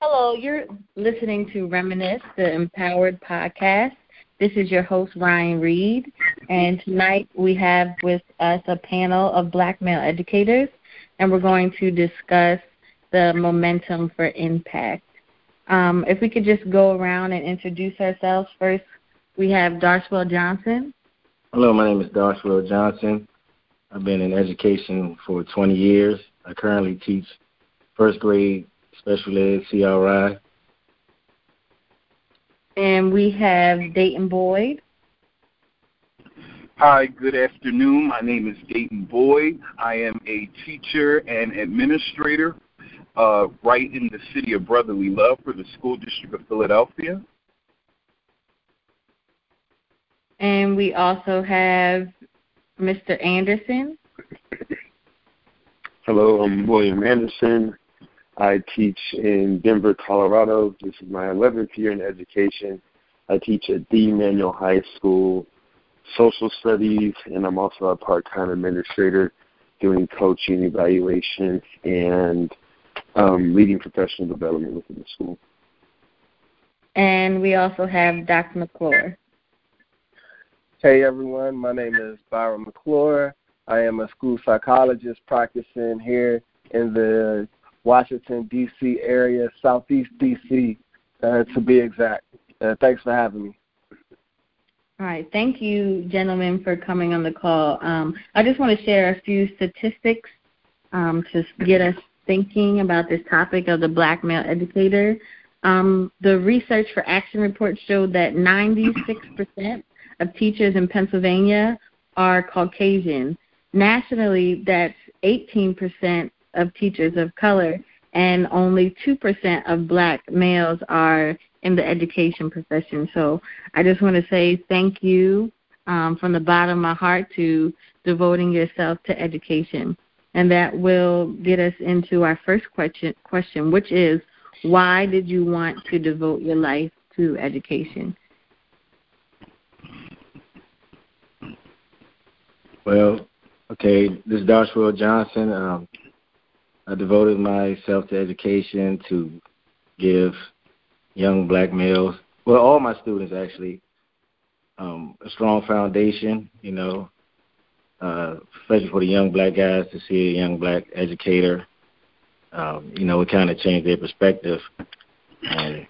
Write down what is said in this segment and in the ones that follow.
Hello, you're listening to Reminisce, the Empowered Podcast. This is your host, Ryan Reed, and tonight we have with us a panel of black male educators, and we're going to discuss the momentum for impact. Um, if we could just go around and introduce ourselves first, we have Darshwell Johnson. Hello, my name is Darshwell Johnson. I've been in education for 20 years. I currently teach first grade special ed, CRI. And we have Dayton Boyd. Hi, good afternoon. My name is Dayton Boyd. I am a teacher and administrator uh, right in the city of Brotherly Love for the School District of Philadelphia. And we also have Mr. Anderson. Hello, I'm William Anderson. I teach in Denver, Colorado. This is my 11th year in education. I teach at the Manual High School social studies, and I'm also a part-time administrator doing coaching, evaluation, and um, leading professional development within the school. And we also have Dr. McClure. Hey everyone, my name is Byron McClure. I am a school psychologist practicing here in the Washington, D.C. area, Southeast D.C. Uh, to be exact. Uh, thanks for having me. All right. Thank you, gentlemen, for coming on the call. Um, I just want to share a few statistics um, to get us thinking about this topic of the black male educator. Um, the Research for Action report showed that 96% of teachers in Pennsylvania are Caucasian. Nationally, that's 18% of teachers of color, and only 2% of black males are in the education profession. So I just want to say thank you um, from the bottom of my heart to devoting yourself to education. And that will get us into our first question, question which is why did you want to devote your life to education? Well, okay, this is Darshwell Johnson. Um, I devoted myself to education to give young black males, well, all my students actually, um, a strong foundation, you know, uh, especially for the young black guys to see a young black educator. Um, you know, it kind of changed their perspective and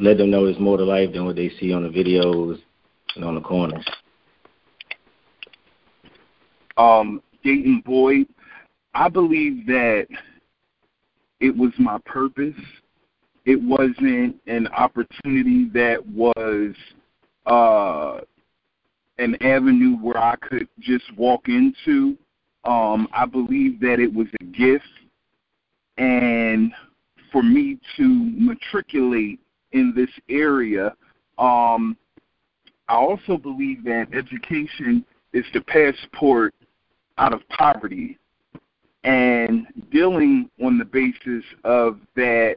let them know there's more to life than what they see on the videos and on the corners um, Dayton Boyd, I believe that it was my purpose. It wasn't an opportunity that was uh, an avenue where I could just walk into. Um, I believe that it was a gift, and for me to matriculate in this area, um, I also believe that education is the passport out of poverty and dealing on the basis of that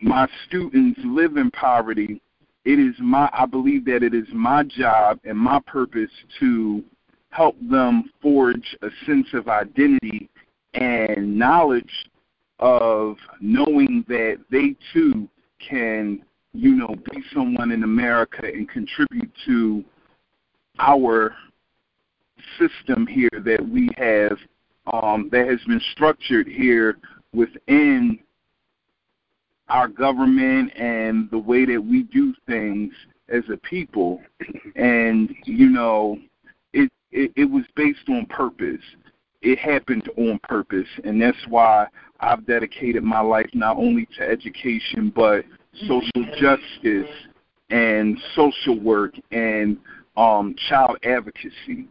my students live in poverty it is my i believe that it is my job and my purpose to help them forge a sense of identity and knowledge of knowing that they too can you know be someone in america and contribute to our system here that we have um, that has been structured here within our government and the way that we do things as a people. And, you know, it, it, it was based on purpose. It happened on purpose. And that's why I've dedicated my life not only to education, but social justice and social work and um, child advocacy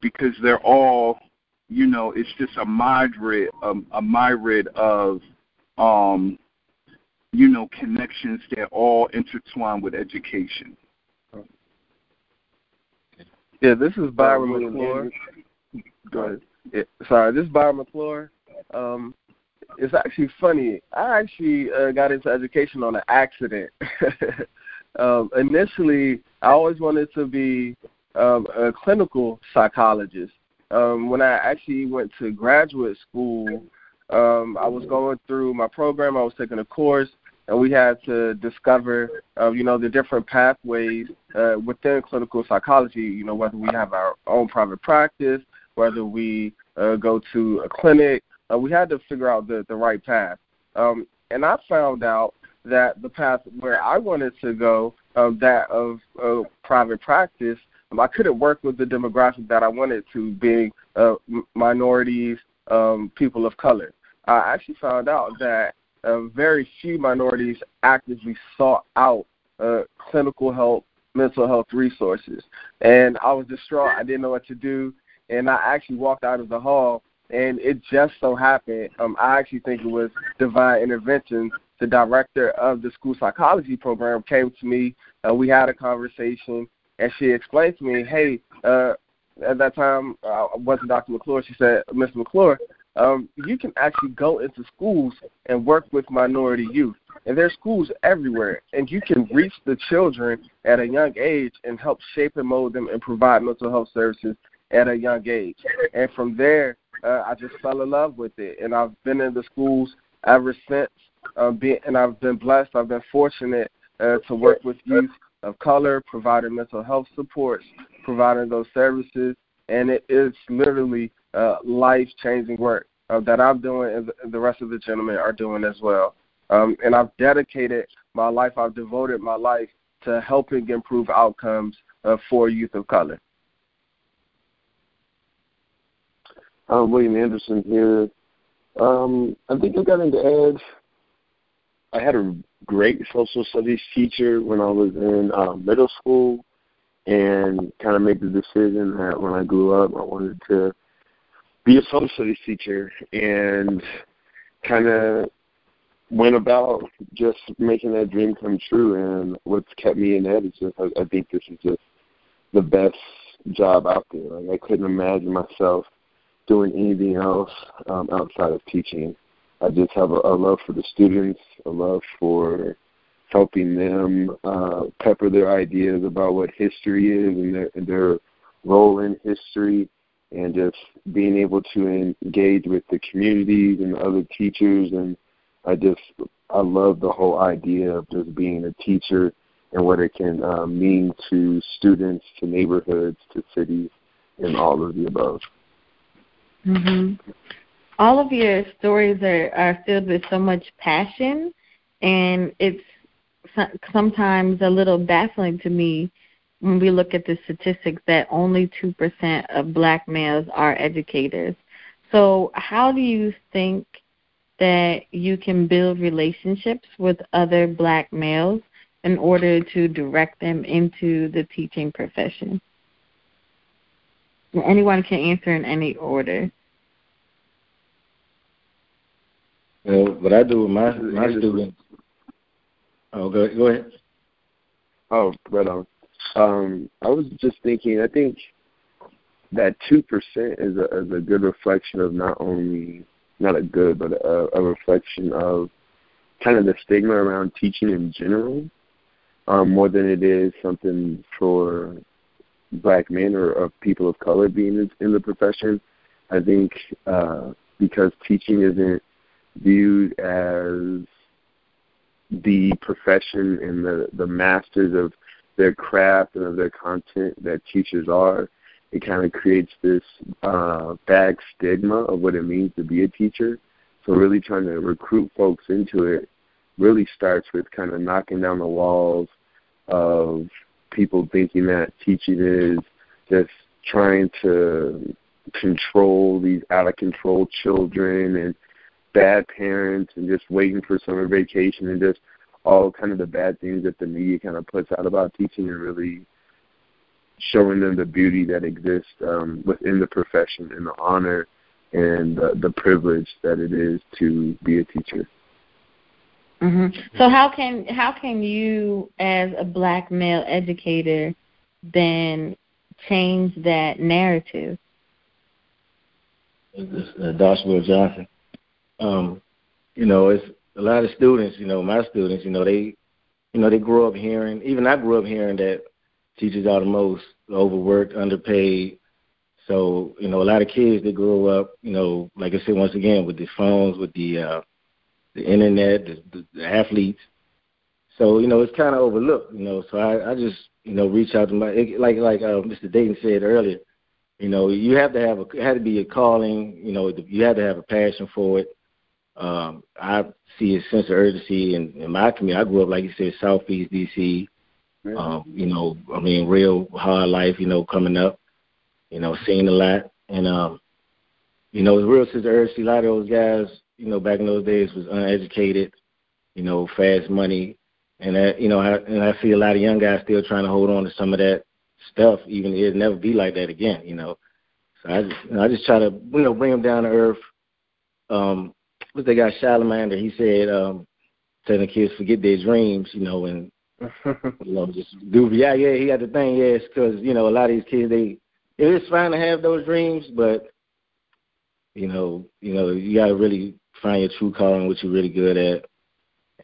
because they're all, you know, it's just a myriad, a, a myriad of, um, you know, connections that all intertwine with education. Yeah, this is Byron McClure. Go ahead. Yeah, sorry, this is Byron McClure. Um, it's actually funny. I actually uh, got into education on an accident. um, initially, I always wanted to be um, a clinical psychologist. Um, when I actually went to graduate school, um, I was going through my program. I was taking a course, and we had to discover, uh, you know, the different pathways uh, within clinical psychology. You know, whether we have our own private practice, whether we uh, go to a clinic, uh, we had to figure out the the right path. Um, and I found out that the path where I wanted to go, um, that of uh, private practice, um, I couldn't work with the demographic that I wanted to, being uh, minorities, um, people of color. I actually found out that uh, very few minorities actively sought out uh, clinical help, mental health resources. And I was distraught. I didn't know what to do. And I actually walked out of the hall, and it just so happened, um, I actually think it was divine intervention. The director of the school psychology program came to me. Uh, we had a conversation, and she explained to me, hey, uh, at that time, I wasn't Dr. McClure. She said, Mr. McClure, um, you can actually go into schools and work with minority youth. And there's schools everywhere, and you can reach the children at a young age and help shape and mold them and provide mental health services at a young age. And from there, uh, I just fell in love with it, and I've been in the schools ever since. Um, be, and I've been blessed. I've been fortunate uh, to work with youth of color, providing mental health supports, providing those services, and it is literally uh, life changing work uh, that I'm doing and the, rest of the gentlemen are doing as well. Um, and I've dedicated my life, I've devoted my life to helping improve outcomes uh, for youth of color. Um, William Anderson here. Um, I think I got into ed. I had a great social studies teacher when I was in uh, middle school, and kind of made the decision that when I grew up, I wanted to be a social studies teacher and kind of went about just making that dream come true. And what's kept me in ed is just I, I think this is just the best job out there. Like I couldn't imagine myself doing anything else um, outside of teaching. I just have a, a love for the students, a love for helping them uh, pepper their ideas about what history is and their, their role in history and just being able to engage with the communities and other teachers and I just I love the whole idea of just being a teacher and what it can uh, mean to students, to neighborhoods, to cities, and all of the above. hmm All of your stories are, are filled with so much passion, and it's sometimes a little baffling to me when we look at the statistics that only 2% of black males are educators. So, how do you think that you can build relationships with other black males in order to direct them into the teaching profession? Anyone can answer in any order. What I do with my my students. Oh, go go ahead. Oh, right on. Um, I was just thinking. I think that two percent is a is a good reflection of not only not a good, but a, a reflection of kind of the stigma around teaching in general, um, more than it is something for black men or, or people of color being in, in the profession. I think uh, because teaching isn't viewed as the profession and the the masters of their craft and of their content that teachers are, it kind of creates this uh, bad stigma of what it means to be a teacher. So really trying to recruit folks into it really starts with kind of knocking down the walls of people thinking that teaching is just trying to control these out of control children and bad parents and just waiting for summer vacation and just all kind of the bad things that the media kind of puts out about teaching and really showing them the beauty that exists um, within the profession and the honor and the, the privilege that it is to be a teacher. Mm-hmm. So how can how can you, as a black male educator, then change that narrative? This, uh, Joshua Johnson. Um, you know, it's a lot of students. You know, my students. You know, they, you know, they grew up hearing. Even I grew up hearing that teachers are the most overworked, underpaid. So, you know, a lot of kids they grow up, you know, like I said once again, with the phones, with the uh the internet, the, the, the athletes, So you know, it's kind of overlooked. You know, so I, I just you know reach out to my like like uh, Mr. Dayton said earlier. You know, you have to have a had to be a calling. You know, you have to have a passion for it. Um, I see a sense of urgency in, in my community. I grew up, like you said, Southeast DC. Um, you know, I mean, real hard life. You know, coming up. You know, seeing a lot, and um, you know, the real sense of urgency. A lot of those guys, you know, back in those days was uneducated. You know, fast money, and that, you know, I, and I see a lot of young guys still trying to hold on to some of that stuff. Even it'll never be like that again. You know, so I just, you know, I just try to, you know, bring them down to earth. Um, what they got Charlamagne, he said, um, telling the kids forget their dreams, you know, and you know, just do yeah, yeah, he got the thing, yes, because you know a lot of these kids they it is fine to have those dreams, but you know, you know, you gotta really find your true calling, what you're really good at,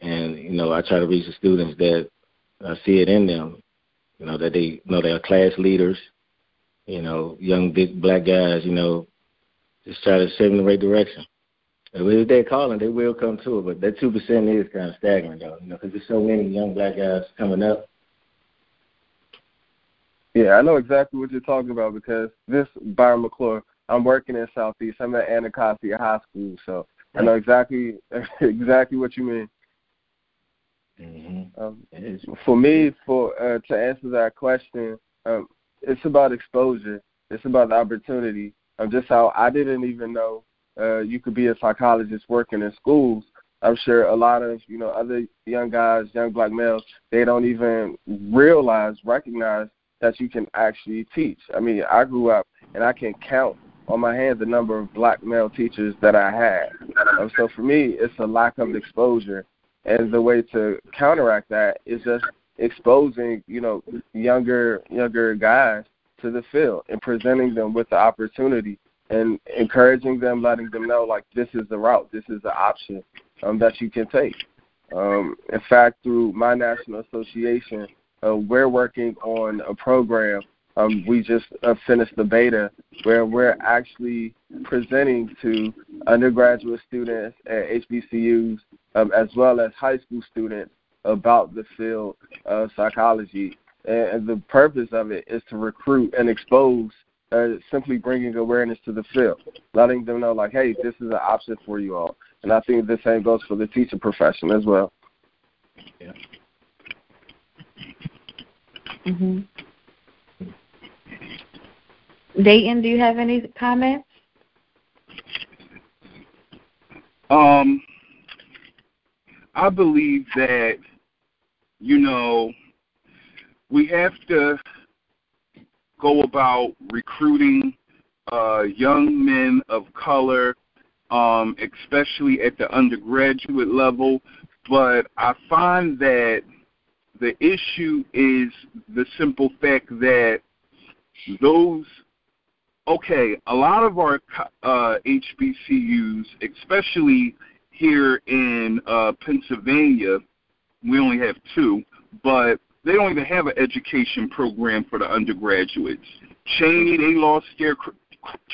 and you know, I try to reach the students that I see it in them, you know, that they you know they're class leaders, you know, young big black guys, you know, just try to set them in the right direction. If they're calling, they will come to it. But that two percent is kind of staggering, though. You know, because there's so many young black guys coming up. Yeah, I know exactly what you're talking about because this Byron McClure, I'm working in Southeast. I'm at Anacostia High School, so I know exactly exactly what you mean. Mm-hmm. Um, for me, for uh, to answer that question, um, it's about exposure. It's about the opportunity. Um, just how I didn't even know uh, you could be a psychologist working in schools. I'm sure a lot of you know other young guys, young black males, they don't even realize, recognize that you can actually teach. I mean, I grew up and I can count on my hand the number of black male teachers that I had. Um, so for me, it's a lack of exposure, and the way to counteract that is just exposing, you know, younger younger guys to the field and presenting them with the opportunity and encouraging them, letting them know like this is the route, this is the option um, that you can take. Um, in fact, through my national association, uh, we're working on a program. Um, we just uh, finished the beta where we're actually presenting to undergraduate students at HBCUs um, as well as high school students about the field of psychology. And, and the purpose of it is to recruit and expose uh, simply bringing awareness to the field, letting them know, like, hey, this is an option for you all. And I think the same goes for the teacher profession as well. Yeah. Mhm. Dayton, do you have any comments? Um, I believe that you know we have to go about recruiting uh, young men of color, um, especially at the undergraduate level. But I find that the issue is the simple fact that those okay, a lot of our uh, HBCUs, especially here in uh, Pennsylvania, we only have two, but they don't even have an education program for the undergraduates. Cheyney, they lost their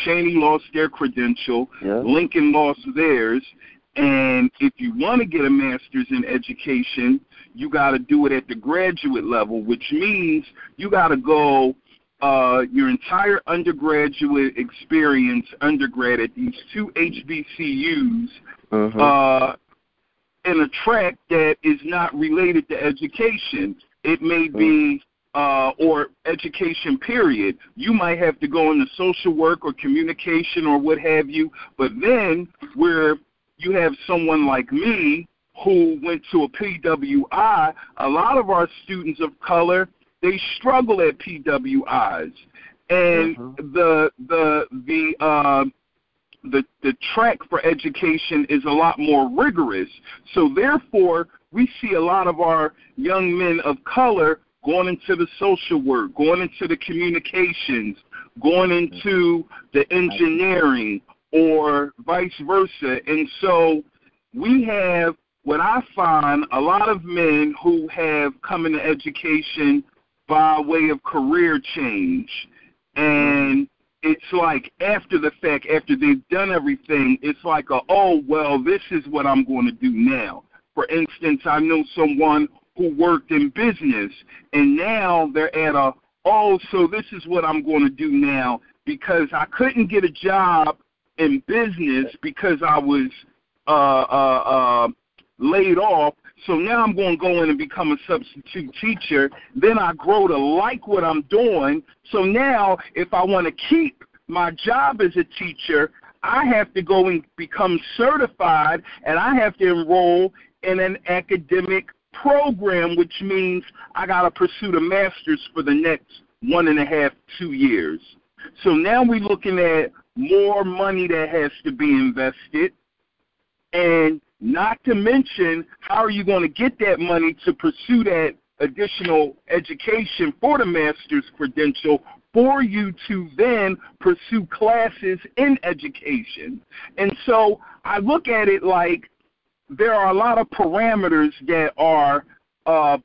Cheyney lost their credential. Yeah. Lincoln lost theirs. And if you want to get a master's in education, you got to do it at the graduate level, which means you got to go uh, your entire undergraduate experience, undergrad at these two HBCUs, Mhm. uh, in a track that is not related to education. It may be uh, or education period. You might have to go into social work or communication or what have you. But then where you have someone like me who went to a PWI, a lot of our students of color they struggle at PWIs, and the the the uh, the the track for education is a lot more rigorous. So therefore, we see a lot of our young men of color going into the social work, going into the communications, going mm-hmm. into the engineering, or vice versa. And so we have what I find a lot of men who have come into education by way of career change. And mm-hmm. it's like after the fact, after they've done everything, it's like a, oh, well, this is what I'm going to do now. For instance, I know someone who worked in business, and now they're at a oh, so this is what I'm going to do now because I couldn't get a job in business because I was uh, uh, uh, laid off. So now I'm going to go in and become a substitute teacher. Then I grow to like what I'm doing. So now, if I want to keep my job as a teacher, I have to go and become certified, and I have to enroll in an academic program, which means I got to pursue the master's for the next one and a half, two years. So now we're looking at more money that has to be invested, and not to mention how are you going to get that money to pursue that additional education for the master's credential for you to then pursue classes in education. And so I look at it like there are a lot of parameters that are uh,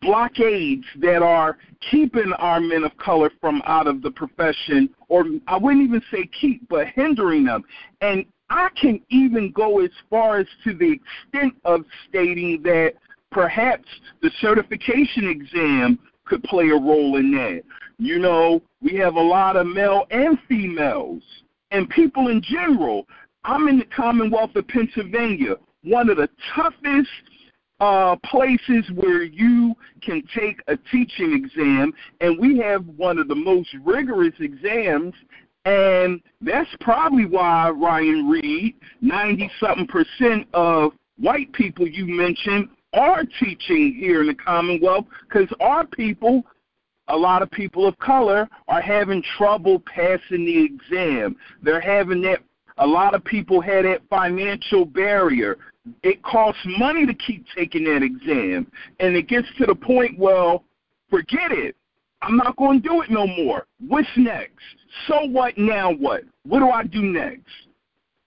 blockades that are keeping our men of color from out of the profession, or I wouldn't even say keep, but hindering them. And I can even go as far as to the extent of stating that perhaps the certification exam could play a role in that. You know, we have a lot of male and females, and people in general. I'm in the Commonwealth of Pennsylvania, one of the toughest uh, places where you can take a teaching exam, and we have one of the most rigorous exams. And that's probably why Ryan Reed, 90 something percent of white people you mentioned are teaching here in the Commonwealth because our people, a lot of people of color, are having trouble passing the exam. They're having that, a lot of people had that financial barrier it costs money to keep taking that exam. And it gets to the point, well, forget it. I'm not going to do it no more. What's next? So what now what? What do I do next?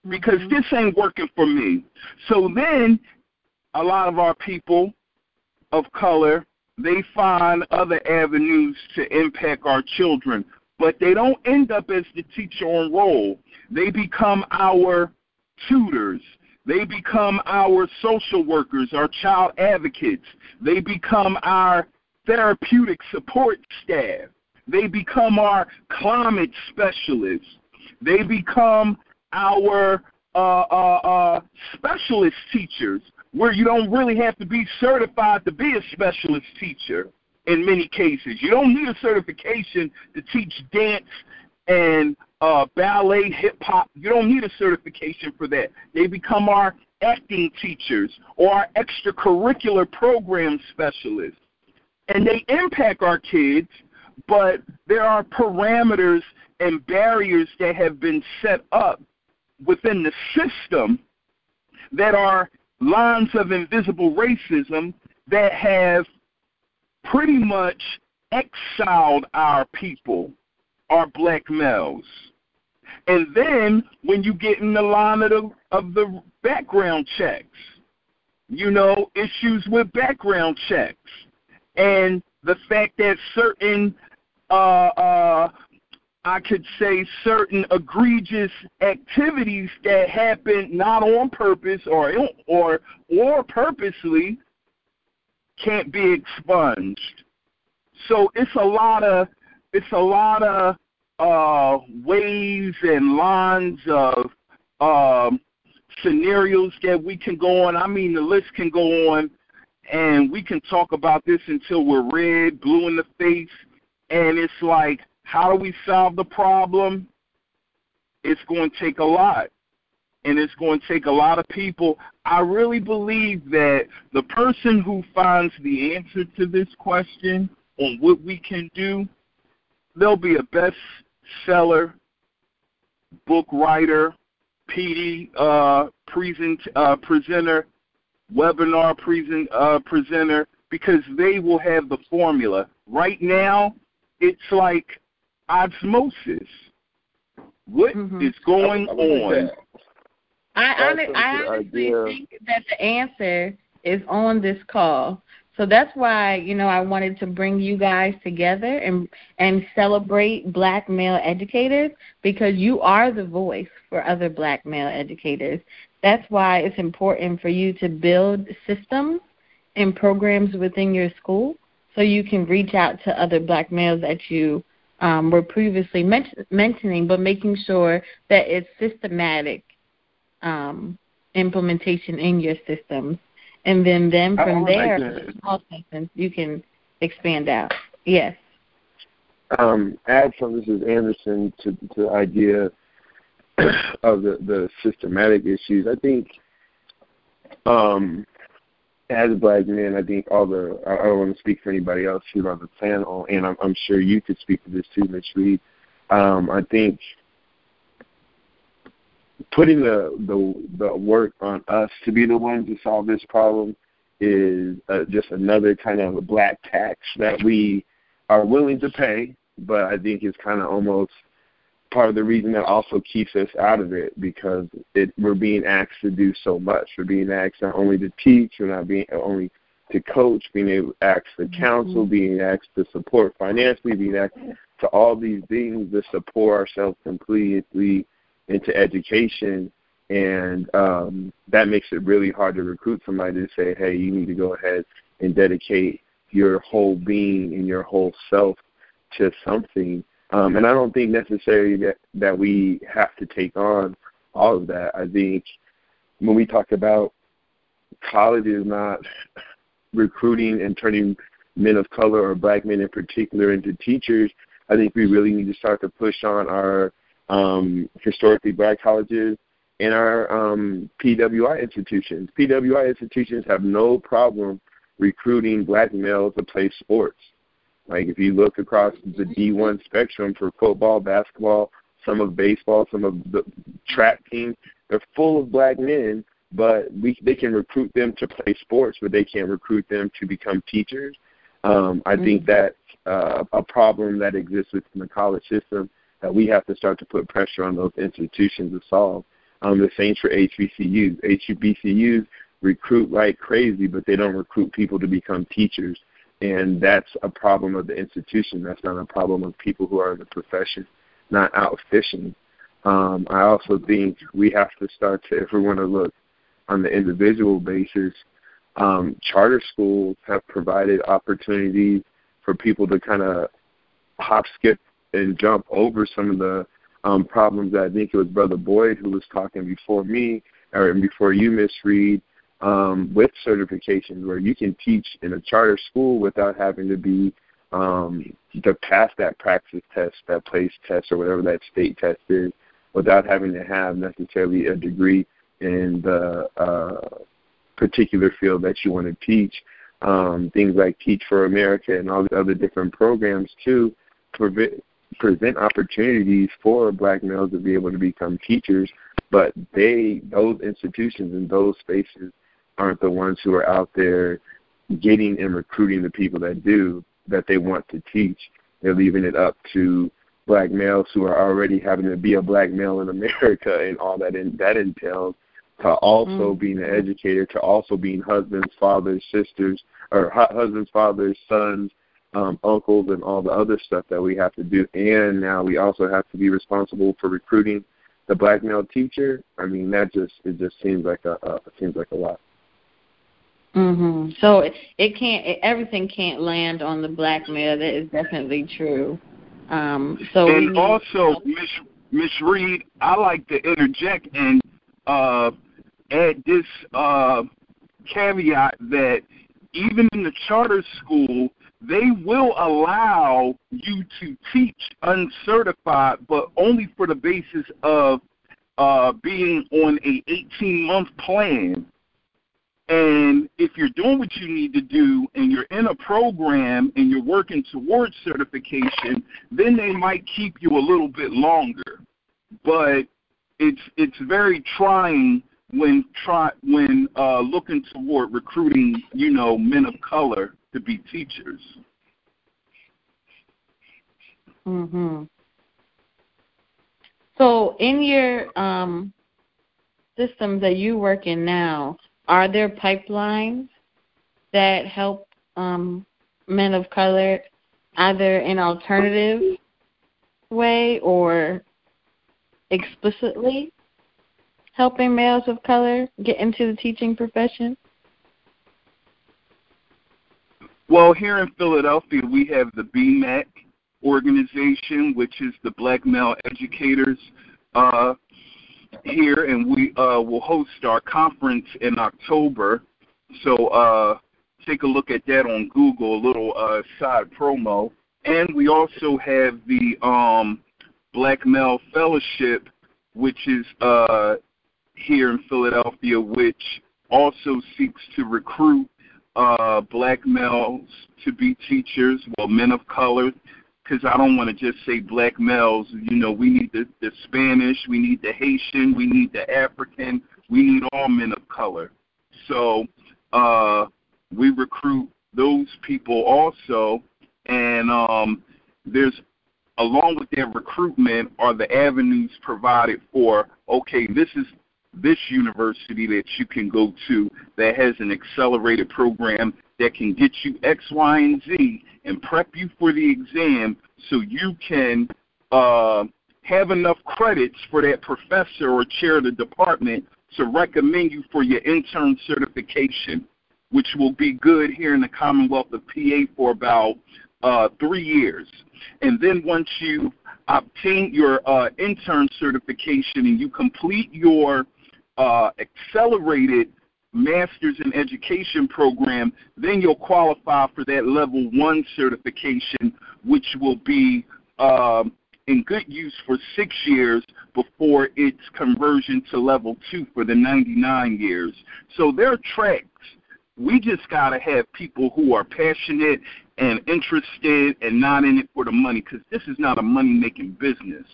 Because mm-hmm. this ain't working for me. So then a lot of our people of color, they find other avenues to impact our children. But they don't end up as the teacher on roll. They become our tutors. They become our social workers, our child advocates. They become our therapeutic support staff. They become our climate specialists. They become our uh, uh, uh, specialist teachers, where you don't really have to be certified to be a specialist teacher in many cases. You don't need a certification to teach dance and uh, ballet, hip hop. You don't need a certification for that. They become our acting teachers or our extracurricular program specialists. And they impact our kids, but there are parameters and barriers that have been set up within the system that are lines of invisible racism that have pretty much exiled our people, our black males. And then when you get in the line of the, of the background checks, you know, issues with background checks, and the fact that certain, uh, uh, I could say, certain egregious activities that happen not on purpose or or or purposely can't be expunged. So it's a lot of it's a lot of uh, ways and lines of um, scenarios that we can go on. I mean, the list can go on, and we can talk about this until we're red, blue in the face. And it's like, how do we solve the problem? It's going to take a lot. And it's going to take a lot of people. I really believe that the person who finds the answer to this question on what we can do, they'll be a best seller, book writer, PD uh, present uh, presenter, webinar present uh, presenter, because they will have the formula. Right now, it's like osmosis. What mm-hmm. is going I, I on? I, I, I honestly think that the answer is on this call. So that's why, you know, I wanted to bring you guys together and and celebrate black male educators because you are the voice for other black male educators. That's why it's important for you to build systems and programs within your school so you can reach out to other black males that you um, were previously men- mentioning, but making sure that it's systematic um, implementation in your systems. And then, then from there, small sections, you can expand out. Yes. Um, add from this is Anderson to, to the idea of the, the systematic issues. I think um, as black men, I think all the I don't want to speak for anybody else who's on the panel, and I'm, I'm sure you could speak to this too, Ms. Reed. Um, I think putting the, the the work on us to be the ones to solve this problem is uh, just another kind of a black tax that we are willing to pay, but I think it's kind of almost part of the reason that also keeps us out of it because it, we're being asked to do so much. We're being asked not only to teach, we're not being only to coach, being able to ask to counsel, mm-hmm. being asked to support financially, being asked to all these things to support ourselves completely into education. And um, that makes it really hard to recruit somebody to say, hey, you need to go ahead and dedicate your whole being and your whole self to something um, and I don't think necessarily that, that we have to take on all of that. I think when we talk about college is not recruiting and turning men of color or black men in particular into teachers, I think we really need to start to push on our um, historically black colleges and our um, PWI institutions. PWI institutions have no problem recruiting black males to play sports. Like if you look across the D1 spectrum for football, basketball, some of baseball, some of the track teams, they're full of black men, but we they can recruit them to play sports, but they can't recruit them to become teachers. Um, I mm-hmm. think that's uh, a problem that exists within the college system that we have to start to put pressure on those institutions to solve. Um, the same for HBCUs. HBCUs recruit like crazy, but they don't recruit people to become teachers and that's a problem of the institution. That's not a problem of people who are in the profession, not out fishing. Um, I also think we have to start to, if we want to look on the individual basis, um, charter schools have provided opportunities for people to kind of hop, skip, and jump over some of the um, problems that I think it was Brother Boyd who was talking before me, or before you, Miss Reed, um, with certifications where you can teach in a charter school without having to be um, to pass that praxis test, that place test, or whatever that state test is, without having to have necessarily a degree in the uh, particular field that you want to teach. Um, things like Teach for America and all the other different programs too present opportunities for black males to be able to become teachers, but they those institutions and those spaces aren't the ones who are out there getting and recruiting the people that do that they want to teach. They're leaving it up to black males who are already having to be a black male in America and all that in, that entails to also mm. being an educator, to also being husbands, fathers, sisters, or husbands, fathers, sons, um, uncles, and all the other stuff that we have to do. And now we also have to be responsible for recruiting the black male teacher. I mean, that just it just seems like a, a it seems like a lot. Mhm. So it, it can't it, everything can't land on the black male. That is definitely true. Um so And need, also Miss Miss Reed, I like to interject and uh add this uh caveat that even in the charter school they will allow you to teach uncertified, but only for the basis of uh, being on a 18 month plan and if you're doing what you need to do and you're in a program and you're working towards certification, then they might keep you a little bit longer. But it's it's very trying when try when uh, looking toward recruiting, you know, men of color to be teachers. Mhm. So in your um, system that you work in now, are there pipelines that help um, men of color either in alternative way or explicitly helping males of color get into the teaching profession? Well, here in Philadelphia, we have the BMEC organization, which is the Black Male Educators uh, here, and we uh, will host our conference in October. So uh, take a look at that on Google, a little uh, side promo. And we also have the um, Black Male Fellowship, which is uh, here in Philadelphia, which also seeks to recruit uh, black males to be teachers, well, men of color, because I don't want to just say black males. You know, we need the, the Spanish, we need the Haitian, we need the African, we need all men of color. So uh, we recruit those people also, and um, there's along with their recruitment are the avenues provided for. Okay, this is this university that you can go to that has an accelerated program that can get you X, Y, and Z and prep you for the exam so you can uh, have enough credits for that professor or chair of the department to recommend you for your intern certification, which will be good here in the Commonwealth of PA for about uh, three years. And then once you obtain your uh, intern certification and you complete your uh, accelerated master's in education program, then you'll qualify for that level one certification, which will be um, in good use for six years before its conversion to level two for the 99 years. So there are tracks. We just got to have people who are passionate and interested and not in it for the money because this is not a money making business.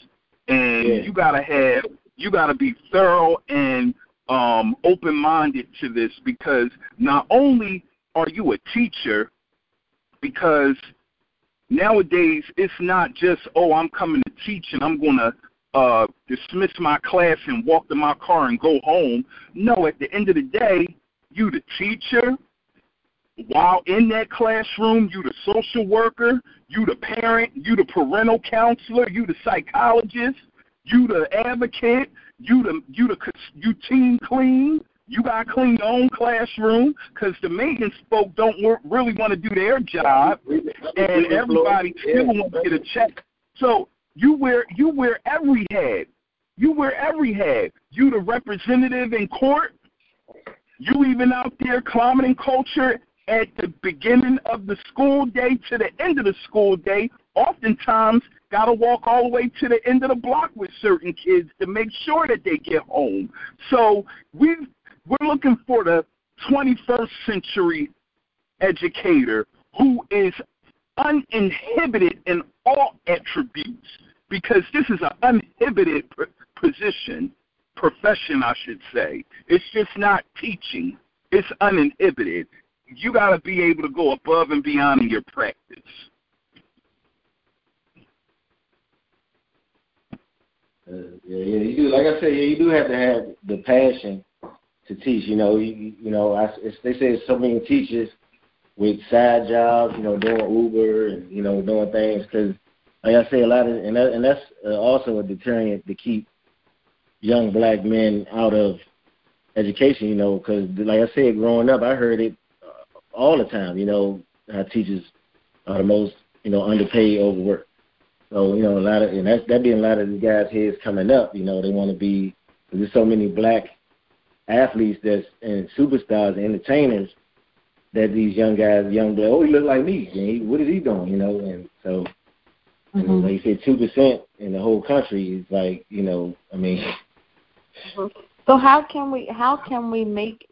And yeah. you got to have you got to be thorough and um, open minded to this because not only are you a teacher, because nowadays it's not just, oh, I'm coming to teach and I'm going to uh, dismiss my class and walk to my car and go home. No, at the end of the day, you the teacher. While in that classroom, you the social worker, you the parent, you the parental counselor, you the psychologist, you the advocate, you the you the you team clean. You got to clean your own classroom because the maintenance folk don't really want to do their job, and everybody still wants to get a check. So you wear you wear every hat. You wear every hat. You the representative in court. You even out there climbing culture at the beginning of the school day to the end of the school day. Oftentimes, got to walk all the way to the end of the block with certain kids to make sure that they get home. So we we're looking for the 21st century educator who is uninhibited in all attributes because this is an uninhibited position, profession, I should say. It's just not teaching. It's uninhibited. You got to be able to go above and beyond in your practice. Uh, yeah, yeah, you do. Like I said, yeah, you do have to have the passion to teach. You know, you, you know, I, it's, they say so many teachers with side jobs, you know, doing Uber and you know doing things because, like I say, a lot of and that, and that's uh, also a deterrent to keep young black men out of education. You know, because like I said, growing up, I heard it uh, all the time. You know, how teachers are the most you know underpaid, overworked. So you know, a lot of and that's that being a lot of the guys' heads coming up. You know, they want to be. There's so many black athletes that's and superstars and entertainers that these young guys, young boy, oh, he look like me. And he, what is he doing? You know, and so mm-hmm. know, like you said, two percent in the whole country is like, you know, I mean. So how can we how can we make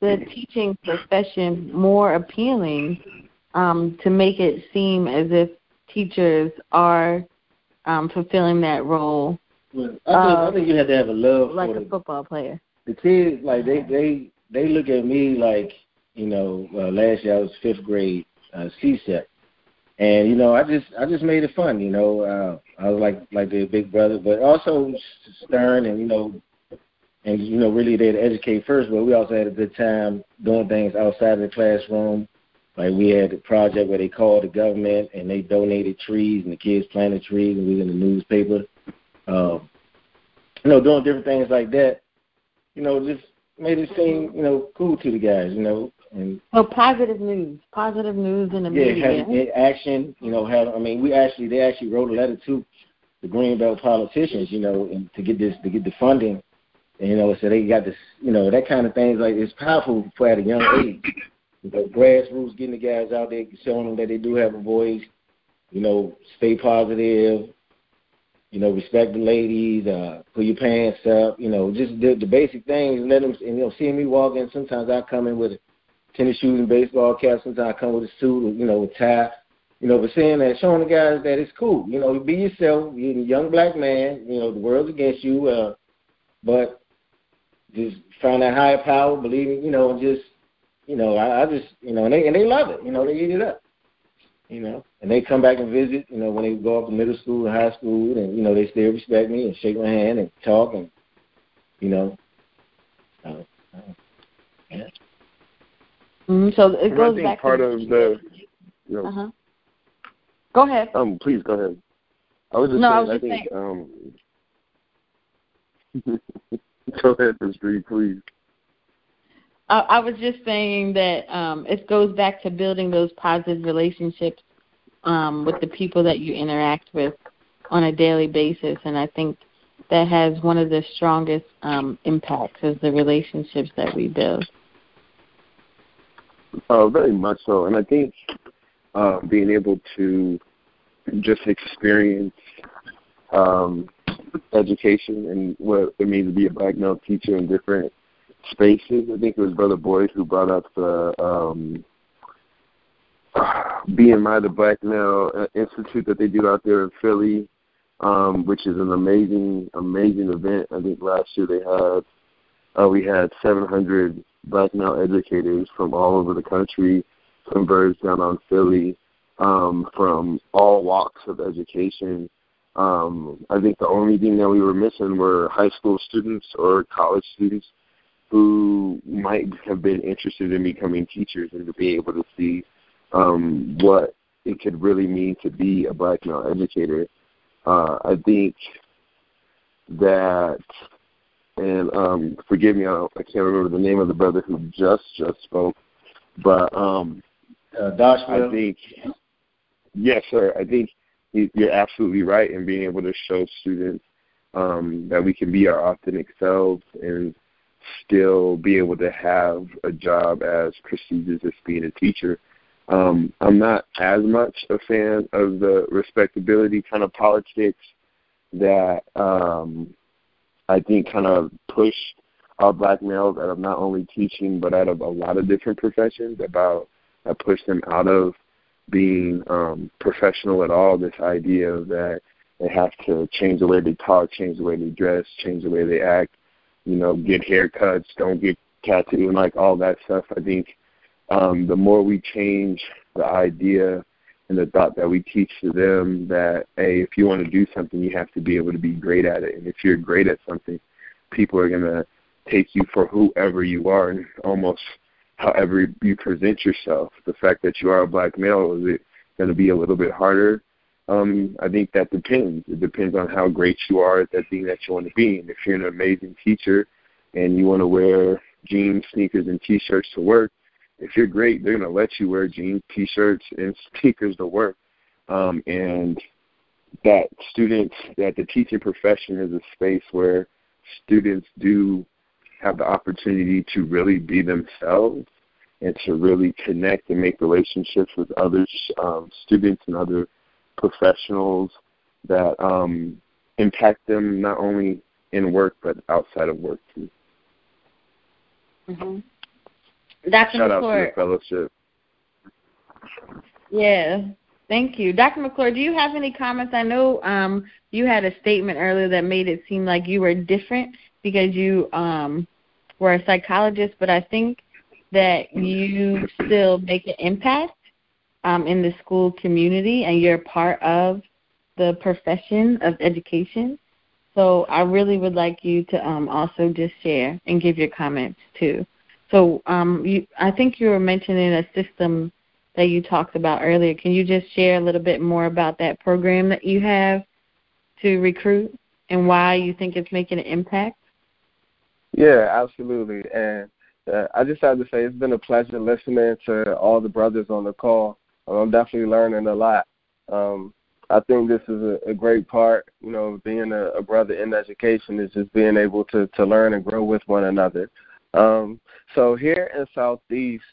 the teaching profession more appealing um, to make it seem as if teachers are um, fulfilling that role. Well, I, think, uh, I think you have to have a love for like for a the, football player. The kids, like they they they look at me like you know. Uh, last year I was fifth grade uh, CSEP, and you know I just I just made it fun. You know uh, I was like like the big brother, but also stern and you know and you know really there to educate first, but we also had a good time doing things outside of the classroom like we had a project where they called the government and they donated trees and the kids planted trees and we was in the newspaper. Um, you know, doing different things like that. You know, just made it seem you know cool to the guys, you know. And so positive news, positive news in the yeah, media. Yeah, action. You know, have I mean, we actually they actually wrote a letter to the Greenbelt politicians, you know, and to get this to get the funding. And, you know, so they got this, you know, that kind of things like it's powerful for at a young age. Know, grassroots getting the guys out there, showing them that they do have a voice. You know, stay positive. You know, respect the ladies. Uh, put your pants up. You know, just the, the basic things. Let them, and, you know, seeing me walk in. Sometimes I come in with a tennis shoes and baseball cap. Sometimes I come with a suit, or, you know, a tie. You know, but saying that, showing the guys that it's cool. You know, be yourself. You're a young black man. You know, the world's against you. Uh, but just find that higher power, believing, you know, and just, you know, I, I just, you know, and they and they love it. You know, they eat it up. You know, and they come back and visit. You know, when they go up to middle school and high school, and you know, they still respect me and shake my hand and talk and, you know, uh, uh, yeah. Mm-hmm. So it and goes I think back part to of the. You know, uh-huh. Go ahead. Um, please go ahead. I was just no, saying. I, was I just think. saying. Um, go ahead, Ms. Bree, please. I, was just saying that um, it goes back to building those positive relationships um, with the people that you interact with on a daily basis, and I think that has one of the strongest um, impacts is the relationships that we build. Oh, very much so, and I think uh, being able to just experience um, education and what it means to be a black male teacher in different spaces. I think it was Brother Boyd who brought up the um, BMI, the Black Male Institute that they do out there in Philly, um, which is an amazing, amazing event. I think last year they had uh, we had 700 black male educators from all over the country converged down on Philly um, from all walks of education. Um, I think the only thing that we were missing were high school students or college students who might have been interested in becoming teachers and to be able to see um, what it could really mean to be a black male educator. Uh, I think that, and um, forgive me, I, I can't remember the name of the brother who just just spoke, but um, uh. I think, yes, sir. I think you're absolutely right in being able to show students um, that we can be our authentic selves and still be able to have a job as prestigious as being a teacher. Um, I'm not as much a fan of the respectability kind of politics that um, I think kind of push our black males out of not only teaching but out of a lot of different professions about that push them out of being um, professional at all. This idea that they have to change the way they talk, change the way they dress, change the way they act, you know, get haircuts, don't get tattooed, and like all that stuff. I think um, the more we change the idea and the thought that we teach to them that, hey, if you want to do something, you have to be able to be great at it. And if you're great at something, people are going to take you for whoever you are and almost however you present yourself. The fact that you are a black male, is it going to be a little bit harder? Um, I think that depends. It depends on how great you are at that thing that you want to be. And if you're an amazing teacher and you want to wear jeans, sneakers, and t-shirts to work, if you're great, they're going to let you wear jeans, t-shirts, and sneakers to work. Um, and that students, that the teaching profession is a space where students do have the opportunity to really be themselves and to really connect and make relationships with other um, students and other professionals that um, impact them not only in work but outside of work too. Mm-hmm. Dr. Shout McClure. out to the fellowship. Yeah, thank you, Dr. McClure. Do you have any comments? I know um, you had a statement earlier that made it seem like you were different because you um, were a psychologist, but I think that you still make an impact um, in the school community and you're part of the profession of education. So I really would like you to um, also just share and give your comments too. So um, you, I think you were mentioning a system that you talked about earlier. Can you just share a little bit more about that program that you have to recruit and why you think it's making an impact? Yeah, absolutely. And uh, I just have to say it's been a pleasure listening to all the brothers on the call. I'm definitely learning a lot. Um, I think this is a, a great part, you know, being a, a brother in education is just being able to to learn and grow with one another. Um, so here in Southeast,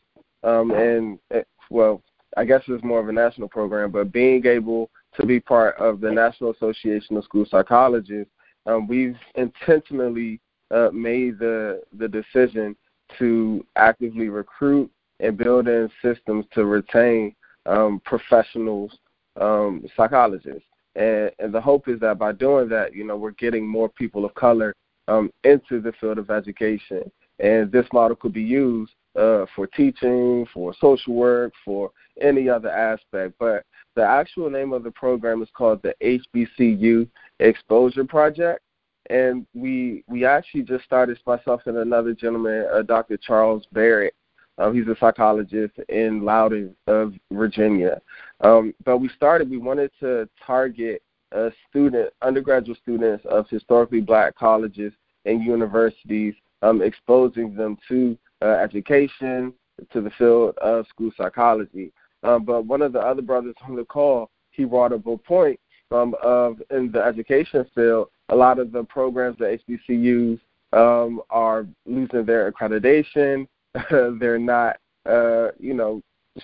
um, and eh, well, I guess it's more of a national program, but being able to be part of the National Association of School Psychologists, um, we've intentionally uh, made the the decision to actively recruit and build in systems to retain um, professionals, um, psychologists. And, and the hope is that by doing that, you know, we're getting more people of color um, into the field of education. And this model could be used uh, for teaching, for social work, for any other aspect. But the actual name of the program is called the HBCU Exposure Project and we we actually just started myself and another gentleman, uh, Dr. Charles Barrett. Um, he's a psychologist in Loudoun, of Virginia. Um, but we started. We wanted to target uh, student undergraduate students of historically black colleges and universities, um, exposing them to uh, education, to the field of school psychology. Um, but one of the other brothers on the call, he brought up a point um, of in the education field a lot of the programs that HBCUs um, are losing their accreditation. They're not, uh, you know,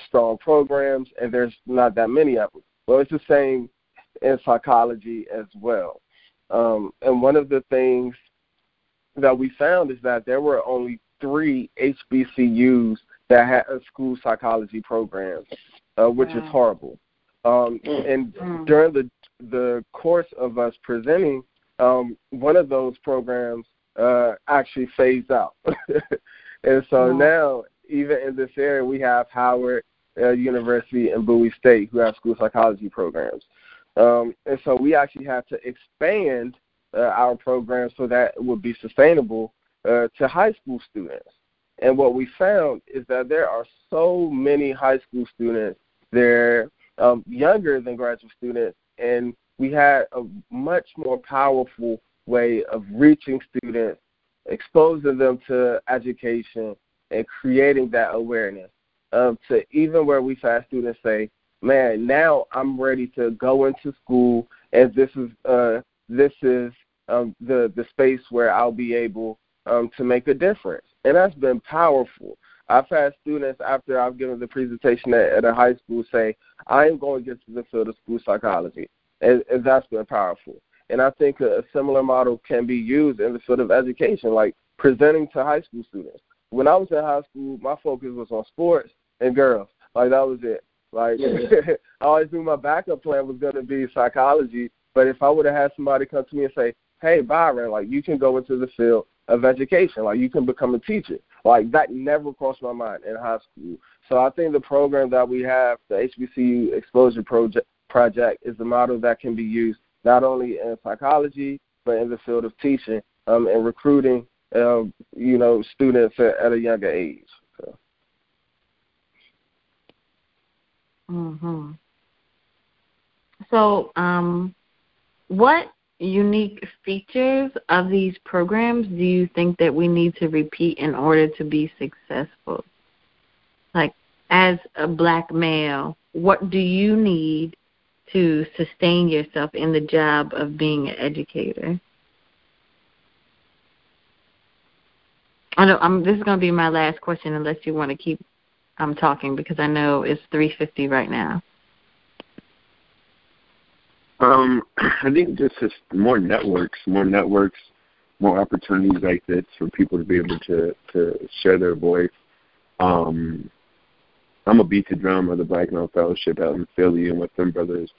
strong programs, and there's not that many of them. Well, it's the same in psychology as well. Um, and one of the things that we found is that there were only three HBCUs that had a school psychology program, uh, which wow. is horrible. Um, and mm. during the the course of us presenting um, one of those programs uh, actually phased out. and so now, even in this area, we have Howard uh, University and Bowie State who have school psychology programs. Um, and so we actually have to expand uh, our program so that it would be sustainable uh, to high school students. And what we found is that there are so many high school students, they're um, younger than graduate students, and we had a much more powerful way of reaching students, exposing them to education, and creating that awareness. Um, to even where we've had students say, "Man, now I'm ready to go into school, and this is uh, this is um, the the space where I'll be able um, to make a difference." And that's been powerful. I've had students after I've given the presentation at, at a high school say, "I am going to get to the field of school psychology." and, and that's been powerful. And I think a, a similar model can be used in the field of education, like presenting to high school students. When I was in high school, my focus was on sports and girls. Like that was it. Like yeah. I always knew my backup plan was going to be psychology. But if I would have had somebody come to me and say, "Hey, Byron, like you can go into the field of education, like you can become a teacher," like that never crossed my mind in high school. So I think the program that we have, the HBCU Exposure Project project is the model that can be used not only in psychology but in the field of teaching um, and recruiting, um, you know, students at, at a younger age. So. Mhm. So, um, what unique features of these programs do you think that we need to repeat in order to be successful? Like, as a black male, what do you need to sustain yourself in the job of being an educator? I know I'm, this is going to be my last question, unless you want to keep um, talking, because I know it's 3:50 right now. Um, I think just more networks, more networks, more opportunities like this for people to be able to to share their voice. Um, I'm a beat the drum of the Black Male Fellowship out in Philly, and what them brothers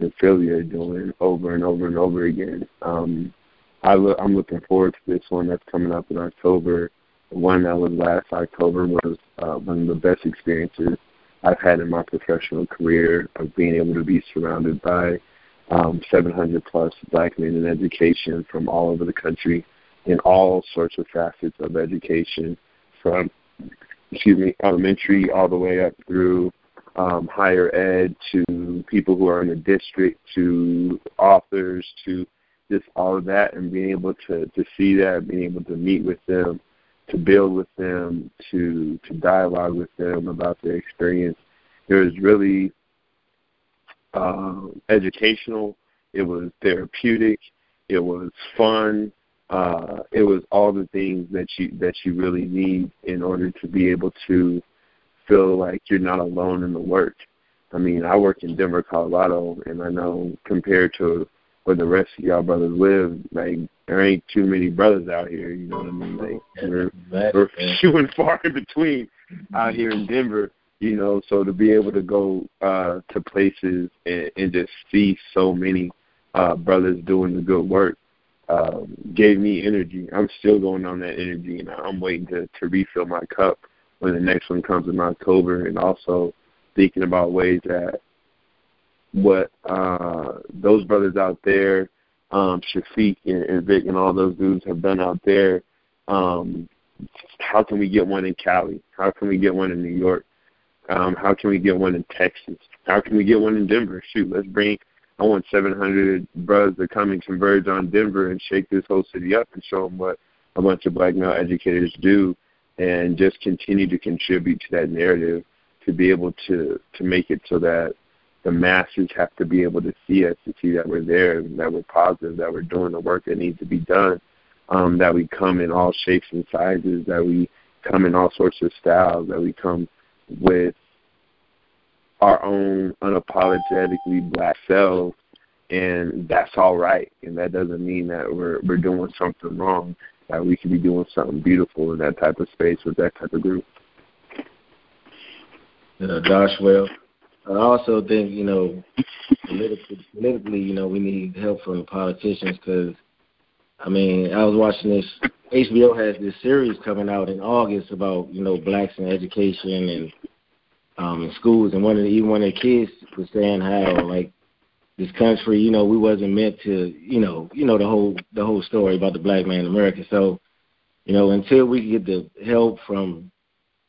in Philly are doing over and over and over again. Um, I lo- I'm looking forward to this one that's coming up in October. The one that was last October was uh, one of the best experiences I've had in my professional career of being able to be surrounded by um, 700 plus black men in education from all over the country in all sorts of facets of education, from excuse me, elementary all the way up through um, higher ed to people who are in the district to authors to just all of that and being able to to see that, being able to meet with them, to build with them, to to dialogue with them about their experience. It was really um, educational. It was therapeutic. It was fun. Uh, it was all the things that you that you really need in order to be able to feel like you're not alone in the work. I mean, I work in Denver, Colorado, and I know compared to where the rest of y'all brothers live, like there ain't too many brothers out here. You know what I mean? Like we're, we're few and far in between out here in Denver. You know, so to be able to go uh to places and, and just see so many uh brothers doing the good work um, gave me energy. I'm still going on that energy, and I'm waiting to to refill my cup when the next one comes in October, and also thinking about ways that what uh, those brothers out there, um, Shafiq and, and Vic and all those dudes have done out there. Um, how can we get one in Cali? How can we get one in New York? Um, how can we get one in Texas? How can we get one in Denver? Shoot, let's bring I want 700 brothers to come and converge on Denver and shake this whole city up and show them what a bunch of black male educators do, and just continue to contribute to that narrative to be able to to make it so that the masses have to be able to see us to see that we're there that we're positive, that we're doing the work that needs to be done, um, that we come in all shapes and sizes, that we come in all sorts of styles, that we come with our own unapologetically black selves and that's all right. And that doesn't mean that we're we're doing something wrong that we could be doing something beautiful in that type of space with that type of group. Uh, Josh well I also think you know politically, politically you know we need help from politicians because I mean I was watching this HBO has this series coming out in August about you know blacks in education and um, in schools, and one of the, even one of the kids was saying how like this country, you know, we wasn't meant to, you know, you know the whole the whole story about the black man in America. So, you know, until we get the help from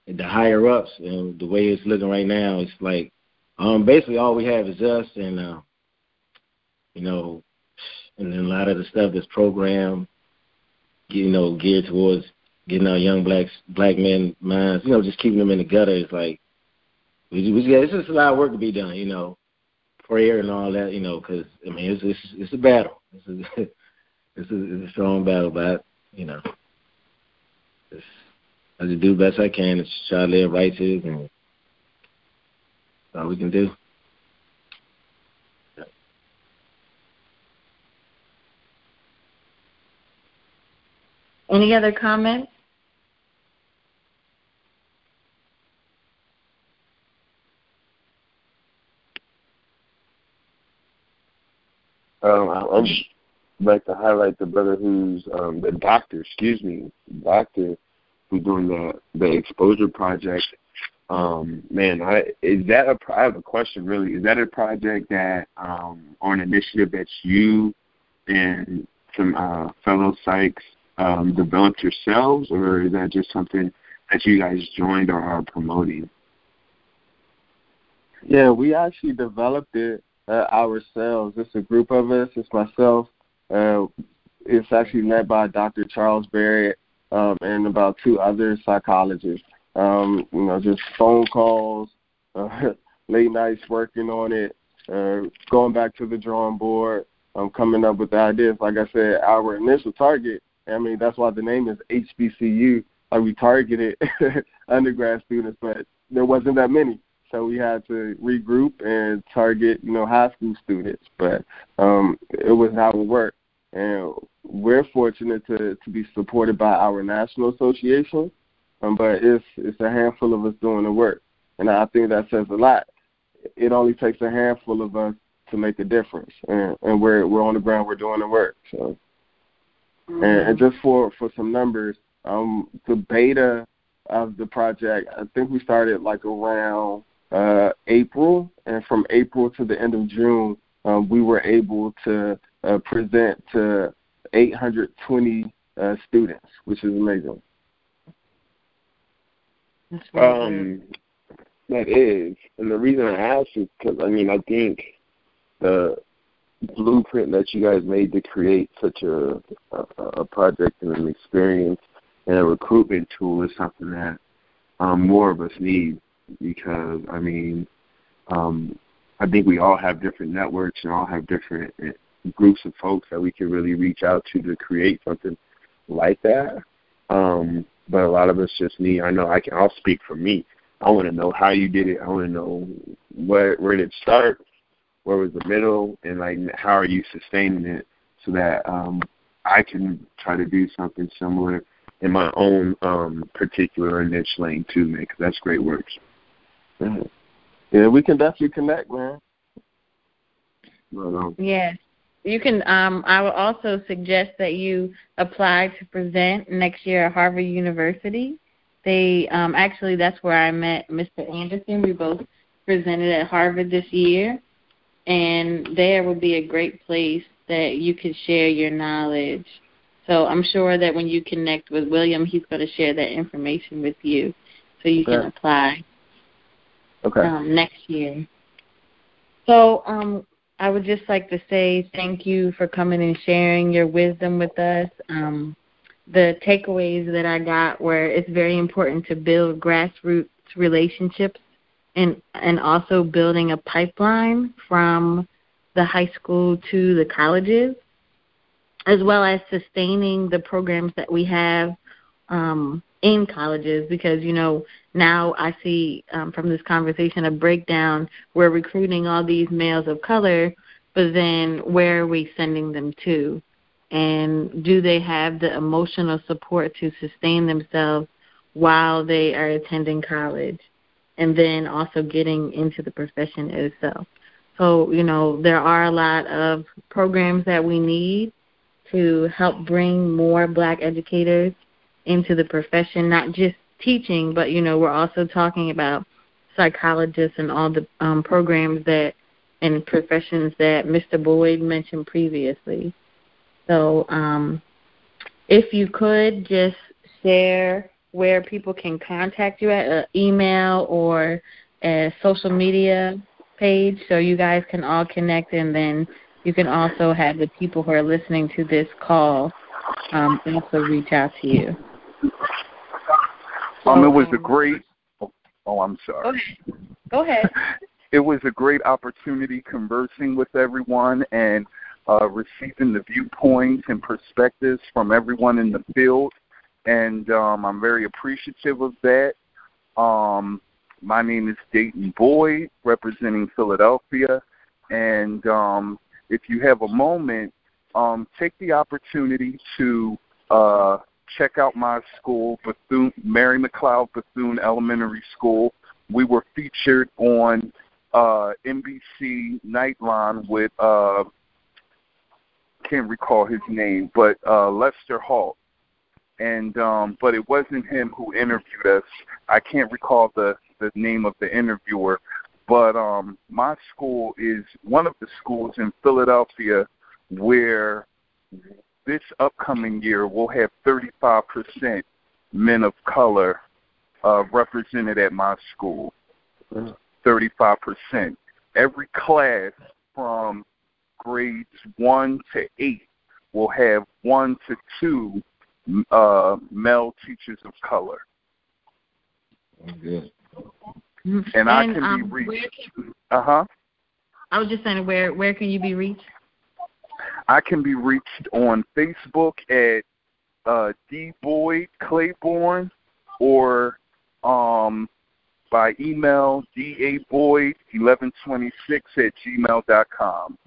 the higher ups and the way it's looking right now, it's like um basically all we have is us and uh you know and then a lot of the stuff that's programmed, you know, geared towards getting our young blacks black men minds, you know, just keeping them in the gutter is like we, we, yeah, it's just a lot of work to be done, you know, prayer and all that, you know, because I mean, it's it's it's a battle. It's a it's a, it's a strong battle, but you know, it's, I just do best I can to try to live righteous, and that's all we can do. Any other comments? Um, I, I'd like to highlight the brother who's um, the doctor, excuse me, doctor who's doing the the exposure project. Um, man, I, is that a? I have a question. Really, is that a project that um, or an initiative that you and some uh, fellow psychs um, developed yourselves, or is that just something that you guys joined or are promoting? Yeah, we actually developed it uh, ourselves. It's a group of us. It's myself. Uh, it's actually led by Dr. Charles Barrett um, and about two other psychologists. Um, you know, just phone calls, uh, late nights working on it, uh, going back to the drawing board, um, coming up with the ideas. Like I said, our initial target. I mean, that's why the name is HBCU. Like we targeted undergrad students, but there wasn't that many so we had to regroup and target, you know, high school students. But um, it was how it worked, and we're fortunate to to be supported by our national association. Um, but it's it's a handful of us doing the work, and I think that says a lot. It only takes a handful of us to make a difference, and, and we're we're on the ground, we're doing the work. So, mm-hmm. and, and just for for some numbers, um, the beta of the project, I think we started like around uh, April, and from April to the end of June, um, we were able to uh, present to 820 uh, students, which is amazing. Um, that is, and the reason I ask is because I mean I think the blueprint that you guys made to create such a, a, a project and an experience and a recruitment tool is something that um, more of us need because I mean, um, I think we all have different networks and all have different eh, groups of folks that we can really reach out to to create something like that. Um, but a lot of us just need. I know I can. I'll speak for me. I want to know how you did it. I want to know where where did it start, where was the middle, and like how are you sustaining it so that um, I can try to do something similar in my own um, particular niche lane too, man. Because that's great work. Yeah, we can definitely connect, man. Um, yes. You can um I would also suggest that you apply to present next year at Harvard University. They um actually that's where I met Mr. Anderson. We both presented at Harvard this year and there would be a great place that you could share your knowledge. So I'm sure that when you connect with William, he's going to share that information with you so you can apply okay. um, next year. So um, I would just like to say thank you for coming and sharing your wisdom with us. Um, the takeaways that I got were it's very important to build grassroots relationships and and also building a pipeline from the high school to the colleges, as well as sustaining the programs that we have um, in colleges because you know now I see um, from this conversation a breakdown. We're recruiting all these males of color, but then where are we sending them to? And do they have the emotional support to sustain themselves while they are attending college? And then also getting into the profession itself. So, you know, there are a lot of programs that we need to help bring more black educators into the profession, not just teaching, but you know, we're also talking about psychologists and all the um, programs that and professions that Mr. Boyd mentioned previously. So, um, if you could just share where people can contact you at an email or a social media page so you guys can all connect and then you can also have the people who are listening to this call um, also reach out to you. Um, it was a great. Oh, I'm sorry. Go ahead. Go ahead. it was a great opportunity conversing with everyone and uh, receiving the viewpoints and perspectives from everyone in the field, and um, I'm very appreciative of that. Um, my name is Dayton Boyd, representing Philadelphia, and um, if you have a moment, um, take the opportunity to uh, check out my school, Bethune, Mary McLeod Bethune Elementary School. We were featured on uh, NBC Nightline with uh, can't recall his name, but uh, Lester Holt. And um, but it wasn't him who interviewed us. I can't recall the the name of the interviewer, but um, my school is one of the schools in Philadelphia where this upcoming year we'll have 35% men of color uh, represented at my school. 35%. Every class from grades 1 to 8 will have 1 to 2 uh, male teachers of color. Good. And, and I can um, be reached. Uh huh. I was just saying, where where can you be reached? I can be reached on Facebook at uh, D Boyd Claiborne or um, by email daboyd1126 at gmail dot com.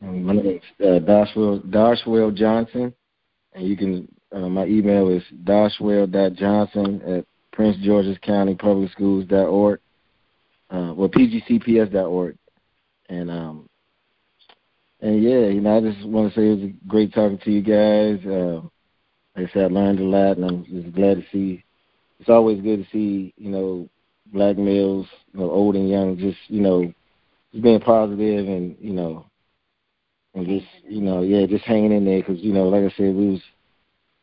My name is uh, Dashwell, Johnson, and you can. Uh, my email is dashwell.johnson at Prince George's County Public Schools dot org. Uh, well, pgcps dot org, and um, and yeah, you know, I just want to say it was great talking to you guys. Uh, like I said, I learned a lot, and I'm just glad to see. It's always good to see, you know, black males, you know, old and young, just you know, just being positive and you know, and just you know, yeah, just hanging in there because you know, like I said, we was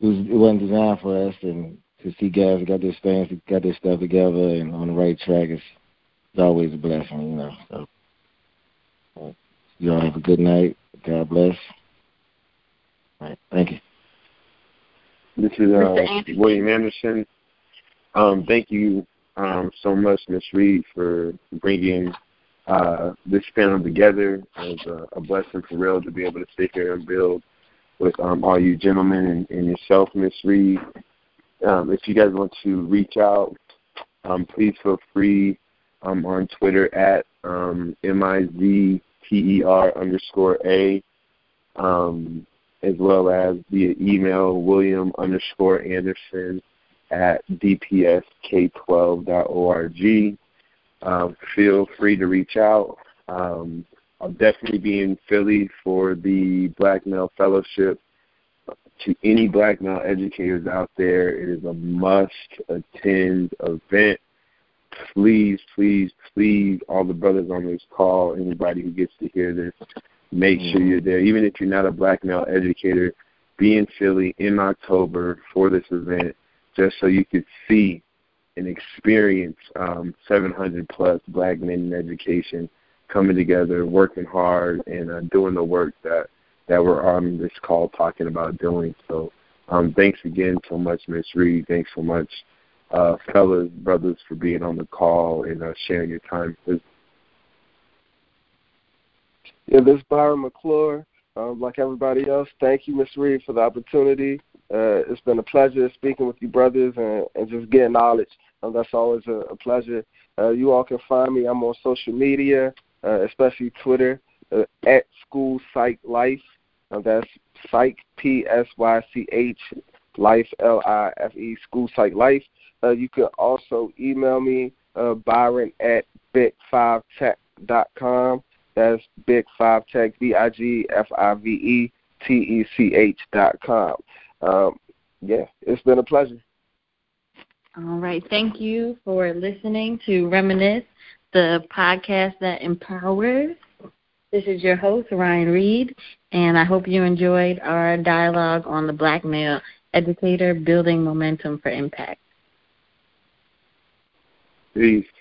it was it wasn't designed for us, and to see guys got their things, got their stuff together, and on the right track is, is always a blessing, you know. So You all have a good night. God bless. All right. Thank you. This is uh, William Anderson. Um, thank you um, so much, Ms. Reed, for bringing uh, this panel together. It was a, a blessing for real to be able to sit here and build with um, all you gentlemen and, and yourself, Ms. Reed. Um, if you guys want to reach out, um, please feel free um, on Twitter at um, M-I-Z-T-E-R underscore A. Um, as well as via email william underscore anderson at dpsk12.org. Um, feel free to reach out. Um, I'll definitely be in Philly for the Black Male Fellowship. To any black male educators out there, it is a must attend event. Please, please, please, all the brothers on this call, anybody who gets to hear this, make sure you're there. Even if you're not a black male educator, be in Philly in October for this event just so you could see and experience um, 700 plus black men in education coming together, working hard, and uh, doing the work that that we're on this call talking about doing. So, um, thanks again so much, Miss Reed. Thanks so much, uh, fellas, brothers, for being on the call and uh, sharing your time. Yeah, this is Byron McClure. Um, like everybody else, thank you, Miss Reed, for the opportunity. Uh, it's been a pleasure speaking with you, brothers, and, and just getting knowledge. Um, that's always a, a pleasure. Uh, you all can find me. I'm on social media, uh, especially Twitter, uh, at School Psych Life. Um, that's Psych P S Y C H Life L I F E School Psych Life. Uh, you can also email me uh, Byron at big5tech.com. That's Big Five Tech, B I G F I V E T E C H dot com. Um, yeah, it's been a pleasure. All right. Thank you for listening to Reminisce, the podcast that empowers. This is your host, Ryan Reed, and I hope you enjoyed our dialogue on the black male educator building momentum for impact. Peace.